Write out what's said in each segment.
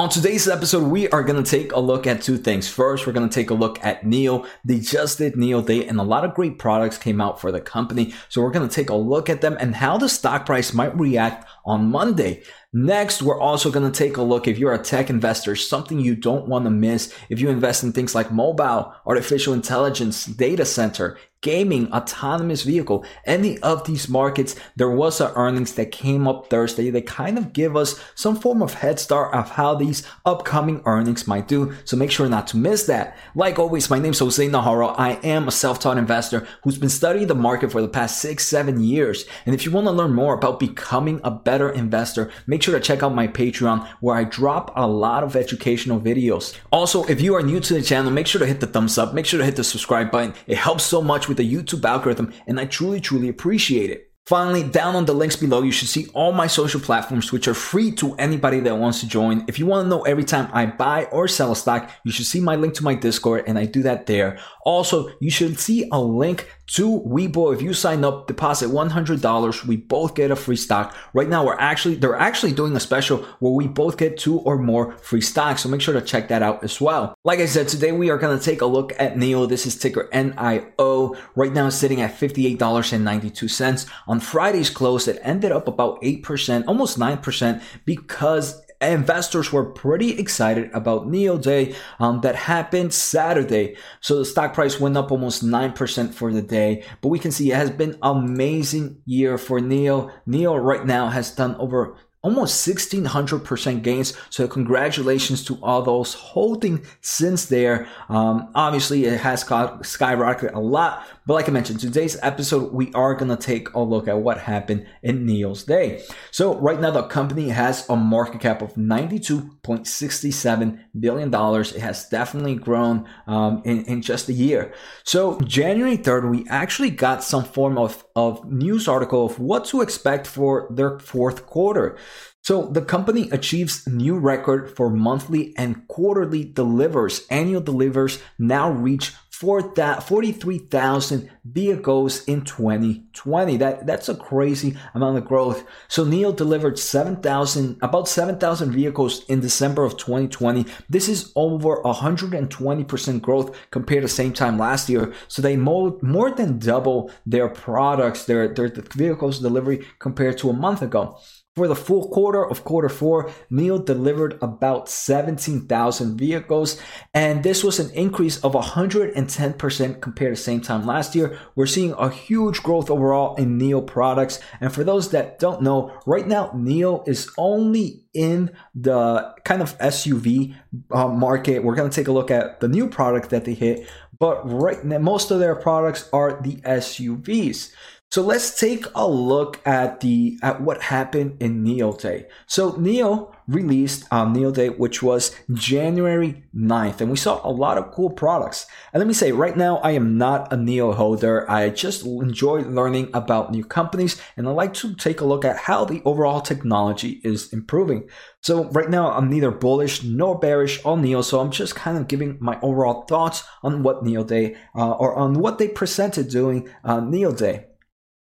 On today's episode, we are going to take a look at two things. First, we're going to take a look at NIO. They just did NIO Day and a lot of great products came out for the company. So we're going to take a look at them and how the stock price might react on Monday. Next, we're also going to take a look if you're a tech investor, something you don't want to miss. If you invest in things like mobile, artificial intelligence, data center, gaming, autonomous vehicle, any of these markets, there was a earnings that came up Thursday that kind of give us some form of head start of how these upcoming earnings might do. So make sure not to miss that. Like always, my name is Jose Najarro. I am a self-taught investor who's been studying the market for the past six, seven years. And if you want to learn more about becoming a better investor, make sure to check out my Patreon where I drop a lot of educational videos. Also, if you are new to the channel, make sure to hit the thumbs up, make sure to hit the subscribe button. It helps so much with the YouTube algorithm, and I truly, truly appreciate it. Finally, down on the links below, you should see all my social platforms, which are free to anybody that wants to join. If you want to know every time I buy or sell a stock, you should see my link to my Discord, and I do that there. Also, you should see a link to Webull. If you sign up, deposit $100, we both get a free stock. Right now, we're actually, they're actually doing a special where we both get two or more free stocks. So make sure to check that out as well. Like I said, today we are going to take a look at NIO. This is ticker NIO. Right now, it's sitting at $58.92. On Friday's close, it ended up about 8%, almost 9% because investors were pretty excited about NIO Day um, that happened Saturday. So the stock price went up almost 9% for the day. But we can see it has been amazing year for NIO. NIO right now has done over almost 1600% gains. So congratulations to all those holding since there. Um, obviously it has skyrocketed a lot, but like I mentioned, today's episode, we are going to take a look at what happened in NIO's day. So right now the company has a market cap of $92.67 billion. It has definitely grown um, in, in just a year. So January 3rd, we actually got some form of, of news article of what to expect for their fourth quarter. So the company achieves new record for monthly and quarterly delivers. Annual delivers now reach 43,000 vehicles in 2020. That that's a crazy amount of growth. So NIO delivered 7,000 about 7,000 vehicles in December of 2020. This is over 120% growth compared to same time last year. So they more, more than double their products, their their vehicles delivery compared to a month ago. For the full quarter of quarter four, NIO delivered about 17,000 vehicles, and this was an increase of 110% compared to same time last year. We're seeing a huge growth overall in NIO products. And for those that don't know, right now, NIO is only in the kind of SUV uh, market. We're going to take a look at the new product that they hit, but right now, most of their products are the SUVs. So let's take a look at the at what happened in NIO Day. So NIO released on NIO Day, which was January 9th, and we saw a lot of cool products. And let me say, right now I am not a NIO holder. I just enjoy learning about new companies, and I like to take a look at how the overall technology is improving. So right now I'm neither bullish nor bearish on NIO, so I'm just kind of giving my overall thoughts on what NIO Day uh, or on what they presented during uh, NIO Day.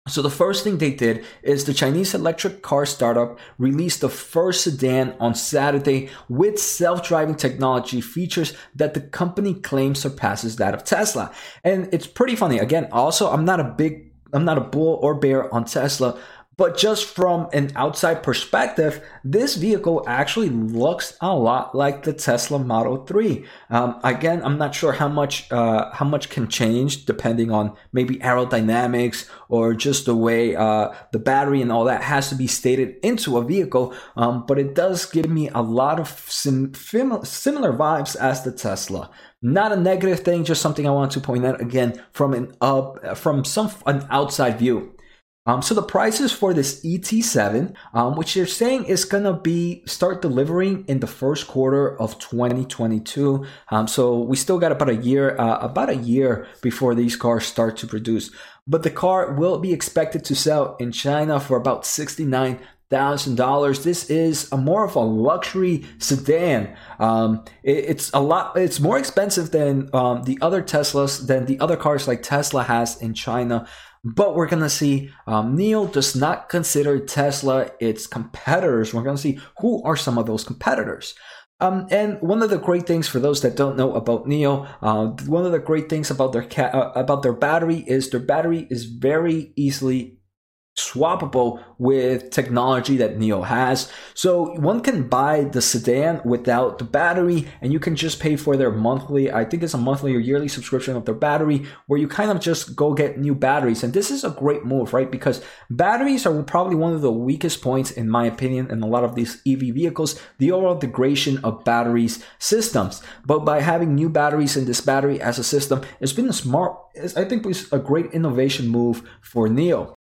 So the first thing they did is the Chinese electric car startup released the first sedan on Saturday with self-driving technology features that the company claims surpasses that of Tesla. And it's pretty funny. Again, also I'm not a big I'm not a bull or bear on Tesla, but just from an outside perspective, this vehicle actually looks a lot like the Tesla Model 3. Um, again, I'm not sure how much uh, how much can change depending on maybe aerodynamics or just the way uh, the battery and all that has to be stated into a vehicle. Um, but it does give me a lot of sim- similar vibes as the Tesla. Not a negative thing, just something I want to point out again from an up from some an outside view. Um, so the prices for this ET7, um, which they're saying is gonna be start delivering in the first quarter of 2022. Um, so we still got about a year, uh, about a year before these cars start to produce. But the car will be expected to sell in China for about 69 thousand dollars. This is a more of a luxury sedan. Um, it, it's a lot. It's more expensive than um, the other Teslas than the other cars like Tesla has in China. But we're to see um, NIO does not consider Tesla its competitors. We're to see who are some of those competitors. Um, and one of the great things for those that don't know about NIO, uh, one of the great things about their ca- uh, about their battery is their battery is very easily swappable with technology that NIO has. So one can buy the sedan without the battery and you can just pay for their monthly, I think it's a monthly or yearly subscription of their battery where you kind of just go get new batteries. And this is a great move, right? Because batteries are probably one of the weakest points, in my opinion, in a lot of these EV vehicles, the overall degradation of batteries systems. But by having new batteries in this battery as a system, it's been a smart, I think it's a great innovation move for NIO.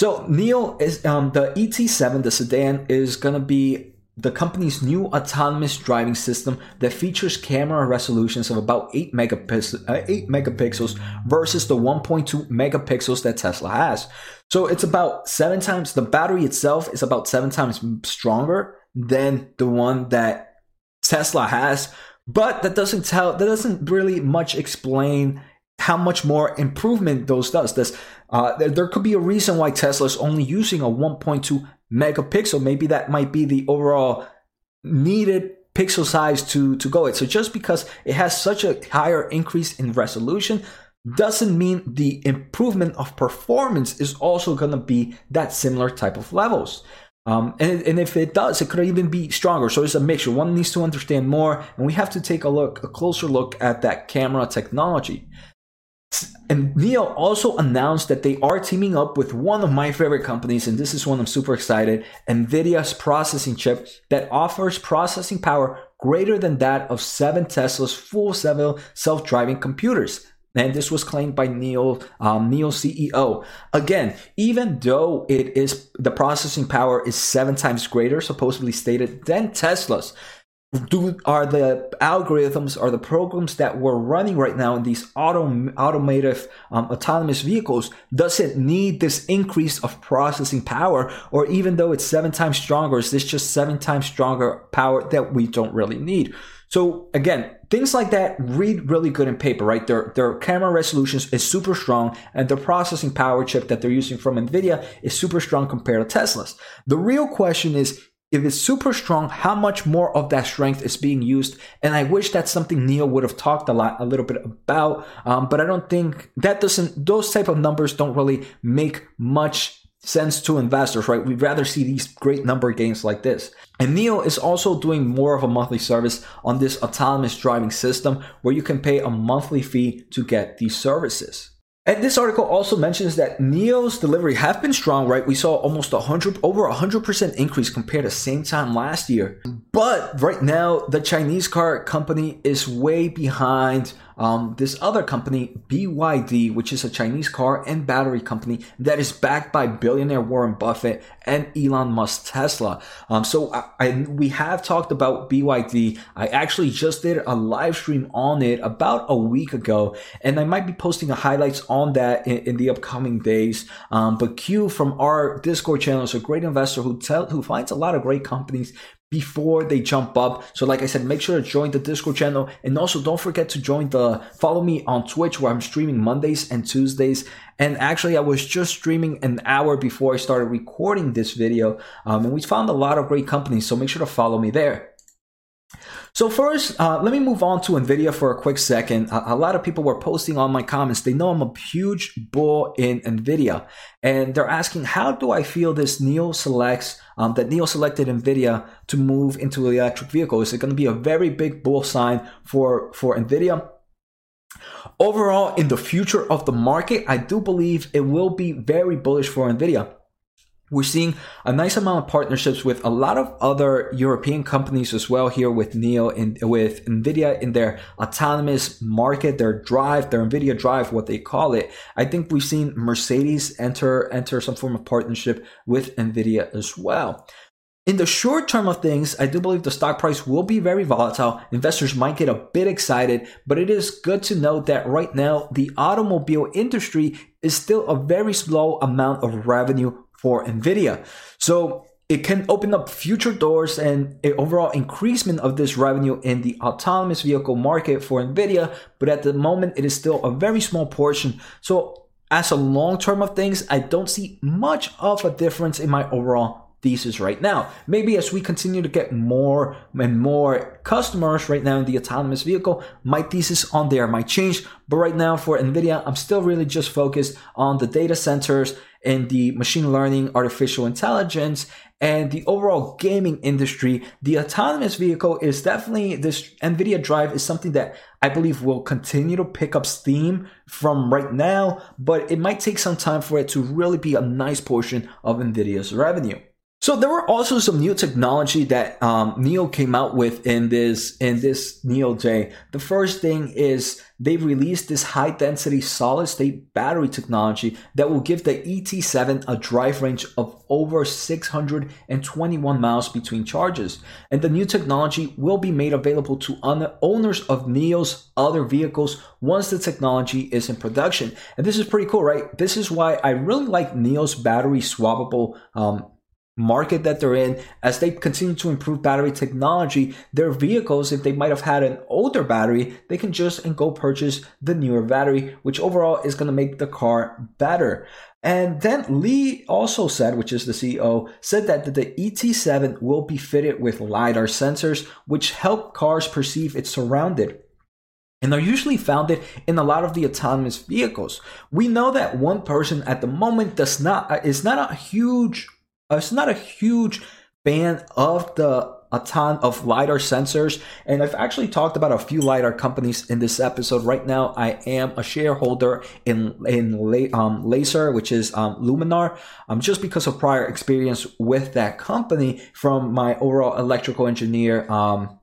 So NIO is um, the ET7, the sedan, is gonna be the company's new autonomous driving system that features camera resolutions of about 8 megapixels, uh, 8 megapixels versus the 1.2 megapixels that Tesla has. So it's about seven times, the battery itself is about seven times stronger than the one that Tesla has. But that doesn't tell, that doesn't really much explain how much more improvement those does. This, uh, there, there, could be a reason why Tesla is only using a 1.2 megapixel. Maybe that might be the overall needed pixel size to, to go it. So just because it has such a higher increase in resolution doesn't mean the improvement of performance is also going to be that similar type of levels. Um, and, and if it does, it could even be stronger. So it's a mixture. One needs to understand more, and we have to take a look, a closer look at that camera technology. And NIO also announced that they are teaming up with one of my favorite companies, and this is one I'm super excited NVIDIA's processing chip that offers processing power greater than that of seven Tesla's full self driving computers. And this was claimed by NIO, um, NIO CEO. Again, even though it is the processing power is seven times greater, supposedly stated, than Tesla's, do are the algorithms are the programs that we're running right now in these auto automotive um, autonomous vehicles does it need this increase of processing power? Or even though it's seven times stronger is this just seven times stronger power that we don't really need? So again things like that read really good in paper right? Their their camera resolutions is super strong and the processing power chip that they're using from nvidia is super strong compared to tesla's. The real question is if it's super strong, how much more of that strength is being used? And I wish that's something NIO would have talked a lot, a little bit about. Um, but I don't think that doesn't, those type of numbers don't really make much sense to investors, right? We'd rather see these great number gains like this. And NIO is also doing more of a monthly service on this autonomous driving system where you can pay a monthly fee to get these services. And this article also mentions that NIO's delivery have been strong, right? We saw almost 100, over 100% increase compared to same time last year. But right now, the Chinese car company is way behind um, this other company, BYD, which is a Chinese car and battery company that is backed by billionaire Warren Buffett and Elon Musk Tesla. Um, so I, I, we have talked about BYD. I actually just did a live stream on it about a week ago, and I might be posting highlights on that in, in the upcoming days. Um, but Q from our Discord channel is a great investor who tell who finds a lot of great companies before they jump up. So like I said, make sure to join the Discord channel and also don't forget to join the follow me on Twitch where I'm streaming Mondays and Tuesdays. And actually I was just streaming an hour before I started recording this video. Um, and we found a lot of great companies. So make sure to follow me there. So first, uh, let me move on to NVIDIA for a quick second. A, a, lot of people were posting on my comments. They know I'm a huge bull in NVIDIA. And they're asking, how do I feel this NIO selects, um, that NIO selected NVIDIA to move into the electric vehicle? Is it going to be a very big bull sign for, for NVIDIA? Overall, in the future of the market, I do believe it will be very bullish for NVIDIA. We're seeing a nice amount of partnerships with a lot of other European companies as well here with NIO and with NVIDIA in their autonomous market, their drive, their NVIDIA drive, what they call it. I think we've seen Mercedes enter, enter some form of partnership with NVIDIA as well. In the short term of things, I do believe the stock price will be very volatile. Investors might get a bit excited, but it is good to note that right now the automobile industry is still a very slow amount of revenue for NVIDIA. So it can open up future doors and an overall increasement of this revenue in the autonomous vehicle market for NVIDIA. But at the moment, it is still a very small portion. So as a long term of things, I don't see much of a difference in my overall thesis right now. Maybe as we continue to get more and more customers right now in the autonomous vehicle, my thesis on there might change. But right now for NVIDIA, I'm still really just focused on the data centers and the machine learning, artificial intelligence, and the overall gaming industry. The autonomous vehicle is definitely this NVIDIA drive is something that I believe will continue to pick up steam from right now, but it might take some time for it to really be a nice portion of NVIDIA's revenue. So there were also some new technology that um, NIO came out with in this in this NIO Day. The first thing is they released this high density solid state battery technology that will give the ET7 a drive range of over 621 miles between charges. And the new technology will be made available to owners of NIO's other vehicles once the technology is in production. And this is pretty cool, right? This is why I really like NIO's battery swappable um, market that they're in as they continue to improve battery technology their vehicles if they might have had an older battery they can just and go purchase the newer battery which overall is going to make the car better and then Li also said, which is the CEO, said that the ET7 will be fitted with LiDAR sensors, which help cars perceive its surrounded and are usually found in a lot of the autonomous vehicles. We know that one person at the moment does not is not a huge it's not a huge fan of the a ton of lidar sensors and i've actually talked about a few lidar companies in this episode. Right now i am a shareholder in in um, laser which is um, luminar. Um, just because of prior experience with that company from my overall electrical engineer um,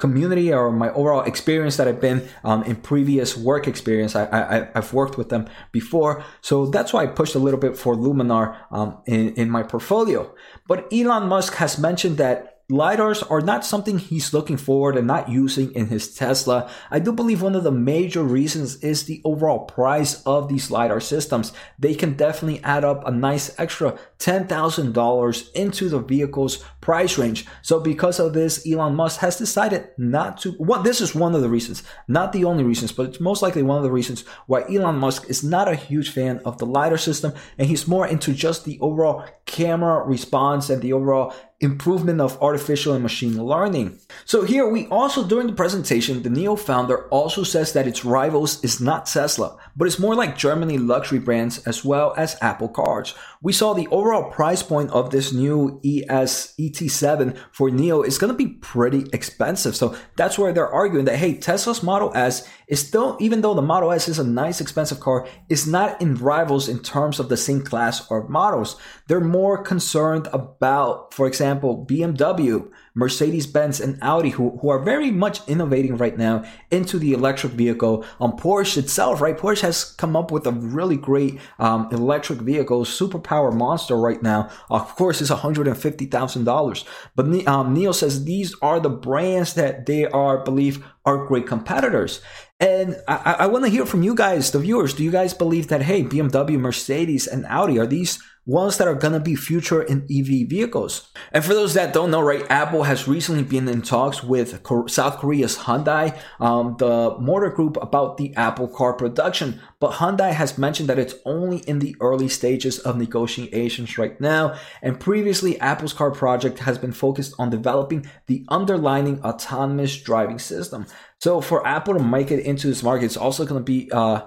community or my overall experience that I've been um, in previous work experience. I, have worked with them before. So that's why I pushed a little bit for Luminar um, in, in my portfolio. But Elon Musk has mentioned that LiDARs are not something he's looking forward and not using in his Tesla. I do believe one of the major reasons is the overall price of these LiDAR systems. They can definitely add up a nice extra $10,000 into the vehicle's price range. So because of this, Elon Musk has decided not to, well, this is one of the reasons, not the only reasons, but it's most likely one of the reasons why Elon Musk is not a huge fan of the LiDAR system and he's more into just the overall camera response and the overall improvement of artificial and machine learning. So here we also during the presentation, the NIO founder also says that its rivals is not Tesla, but it's more like Germany luxury brands as well as Apple cars. We saw the overall price point of this new ES ET7 for NIO is going to be pretty expensive. So that's where they're arguing that, hey, Tesla's Model S is still, even though the Model S is a nice expensive car, is not in rivals in terms of the same class or models. They're more concerned about, for example, BMW, Mercedes Benz, and Audi, who, who are very much innovating right now into the electric vehicle. On um, Porsche itself, right? Porsche has come up with a really great um, electric vehicle, superpower monster right now. Of course, it's $150,000. But um, NIO says these are the brands that they are, believe, are great competitors. And I, I want to hear from you guys, the viewers. Do you guys believe that, hey, BMW, Mercedes, and Audi, are these ones that are going to be future in EV vehicles. And for those that don't know, right, Apple has recently been in talks with South Korea's Hyundai, um, the motor group about the Apple car production. But Hyundai has mentioned that it's only in the early stages of negotiations right now. And previously, Apple's car project has been focused on developing the underlying autonomous driving system. So for Apple to make it into this market, it's also going to be uh,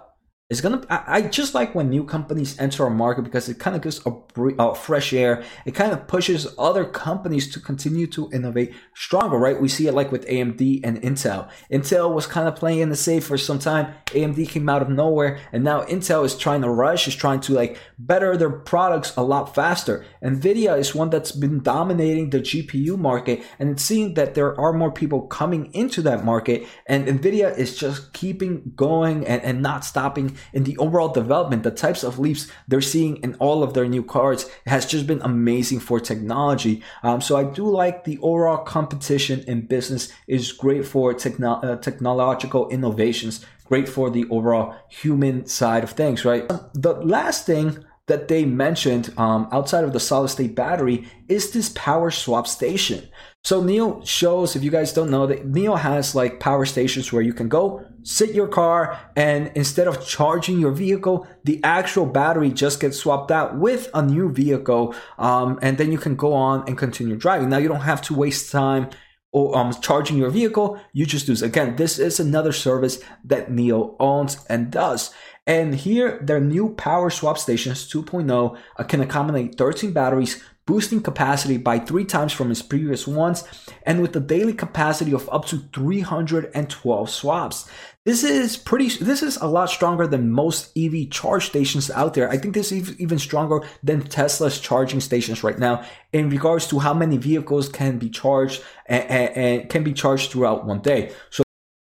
it's gonna I, I, just like when new companies enter a market because it kind of gives a, a, uh, fresh air. It kind of pushes other companies to continue to innovate stronger right? We see it like with amd and intel. Intel was kind of playing in the safe for some time. Amd came out of nowhere and now intel is trying to rush is trying to like better their products a lot faster. Nvidia is one that's been dominating the gpu market and it's seeing that there are more people coming into that market and nvidia is just keeping going and, and not stopping in the overall development, the types of leaps they're seeing in all of their new cards has just been amazing for technology. Um, so I do like the overall competition in business is great for techno- uh, technological innovations, great for the overall human side of things, right? The last thing that they mentioned um, outside of the solid state battery is this power swap station. So NIO shows, if you guys don't know, that NIO has like power stations where you can go sit your car and instead of charging your vehicle, the actual battery just gets swapped out with a new vehicle. Um, and then you can go on and continue driving. Now you don't have to waste time or um, charging your vehicle. You just do. Again, this is another service that NIO owns and does. And here, their new power swap stations 2.0 uh, can accommodate 13 batteries, boosting capacity by three times from its previous ones, and with a daily capacity of up to 312 swaps. This is pretty, this is a lot stronger than most EV charge stations out there. I think this is even stronger than Tesla's charging stations right now in regards to how many vehicles can be charged and, and, and can be charged throughout one day. So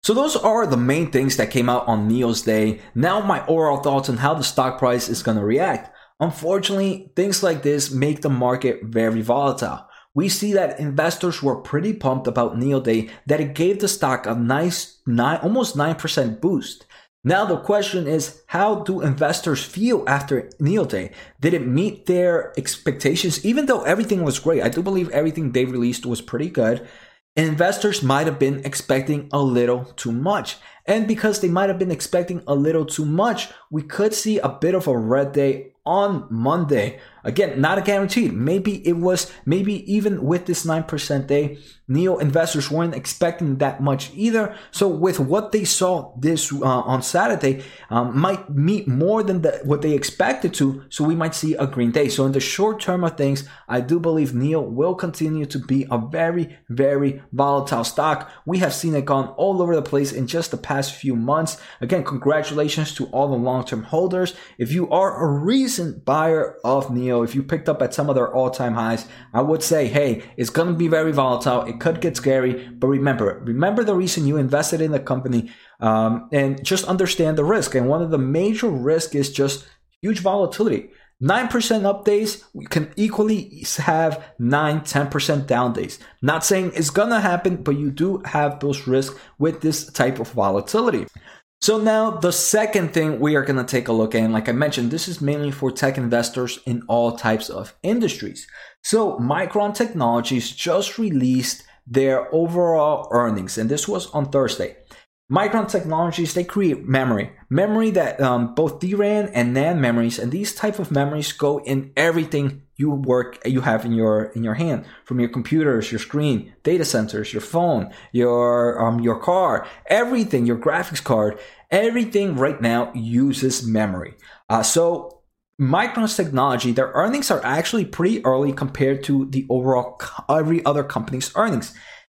so those are the main things that came out on NIO's day. Now my overall thoughts on how the stock price is going to react. Unfortunately, things like this make the market very volatile. We see that investors were pretty pumped about NIO Day that it gave the stock a nice nine, almost 9% boost. Now the question is, how do investors feel after NIO Day? Did it meet their expectations? Even though everything was great, I do believe everything they released was pretty good investors might have been expecting a little too much. And because they might have been expecting a little too much, we could see a bit of a red day on Monday. Again, not a guarantee. Maybe it was, maybe even with this 9% day, NIO investors weren't expecting that much either. So with what they saw this uh, on Saturday, um, might meet more than the, what they expected to. So we might see a green day. So in the short term of things, I do believe NIO will continue to be a very, very volatile stock. We have seen it gone all over the place in just the past few months. Again, congratulations to all the long-term holders. If you are a recent buyer of NIO, if you picked up at some of their all-time highs, I would say, hey, it's going to be very volatile it could get scary, but remember, remember the reason you invested in the company, um, and just understand the risk. And one of the major risks is just huge volatility. 9% up days, can equally have 9, 10% down days. Not saying it's gonna happen, but you do have those risks with this type of volatility. So now the second thing we are going to take a look at, like I mentioned, this is mainly for tech investors in all types of industries. So Micron Technologies just released their overall earnings, and this was on Thursday. Micron Technologies they create memory, memory that um, both DRAM and NAND memories, and these type of memories go in everything you work you have in your in your hand, from your computers, your screen, data centers, your phone, your um, your car, everything, your graphics card, everything right now uses memory. Uh, so Micron's technology, their earnings are actually pretty early compared to the overall every other company's earnings.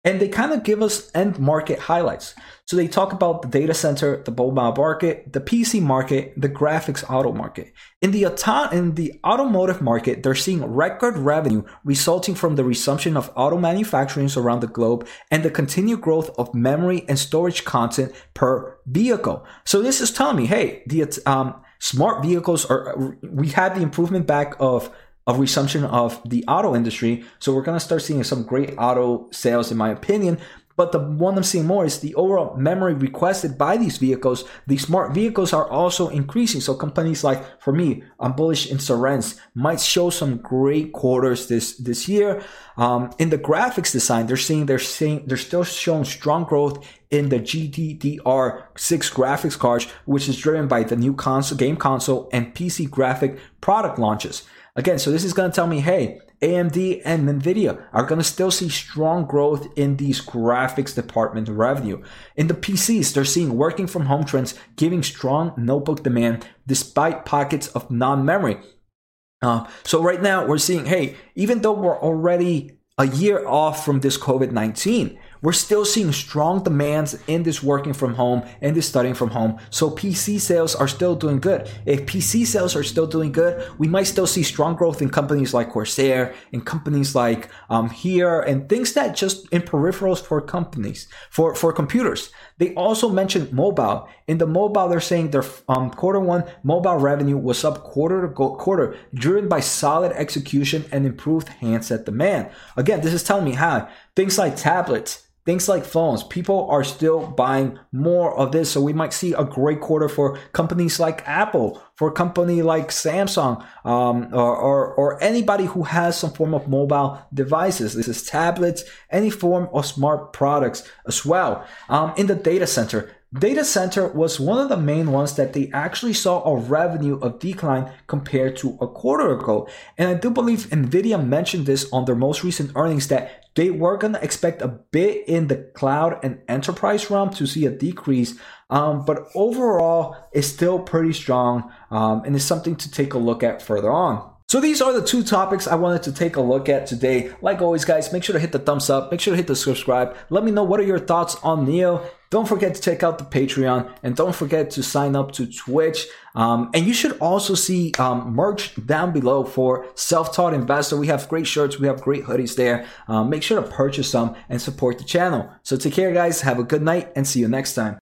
And they kind of give us end market highlights. So they talk about the data center, the mobile market, the PC market, the graphics auto market. In the, auto- in the automotive market, they're seeing record revenue resulting from the resumption of auto manufacturing around the globe and the continued growth of memory and storage content per vehicle. So this is telling me, hey, the um, smart vehicles are we had the improvement back of of resumption of the auto industry so we're going to start seeing some great auto sales in my opinion but the one I'm seeing more is the overall memory requested by these vehicles. These smart vehicles are also increasing. So companies like, for me, I'm bullish in Cerence might show some great quarters this, this year. Um, in the graphics design, they're seeing, they're seeing, they're still showing strong growth in the GDDR6 graphics cards, which is driven by the new console, game console and PC graphic product launches. Again, so this is going to tell me, hey, AMD and Nvidia are going to still see strong growth in these graphics department revenue. In the PCs, they're seeing working from home trends giving strong notebook demand despite pockets of non-memory. Uh, so right now we're seeing, hey, even though we're already a year off from this COVID 19, we're still seeing strong demands in this working from home and this studying from home. So PC sales are still doing good. If PC sales are still doing good, we might still see strong growth in companies like Corsair, in companies like um, here, and things that just in peripherals for companies, for, for computers. They also mentioned mobile. In the mobile, they're saying their um, quarter one mobile revenue was up quarter to quarter, driven by solid execution and improved handset demand. Again, this is telling me how things like tablets, things like phones. People are still buying more of this. So we might see a great quarter for companies like Apple, for a company like Samsung, um, or, or, or, anybody who has some form of mobile devices. This is tablets, any form of smart products as well. Um, in the data center, Data center was one of the main ones that they actually saw a revenue of decline compared to a quarter ago. And I do believe Nvidia mentioned this on their most recent earnings that they were going to expect a bit in the cloud and enterprise realm to see a decrease. Um, but overall, it's still pretty strong um, and it's something to take a look at further on. So these are the two topics I wanted to take a look at today. Like always, guys, make sure to hit the thumbs up, make sure to hit the subscribe. Let me know what are your thoughts on NIO. Don't forget to check out the Patreon and don't forget to sign up to Twitch. Um, and you should also see um, merch down below for self-taught investor. We have great shirts, we have great hoodies there. Um, make sure to purchase some and support the channel. So take care, guys. Have a good night and see you next time.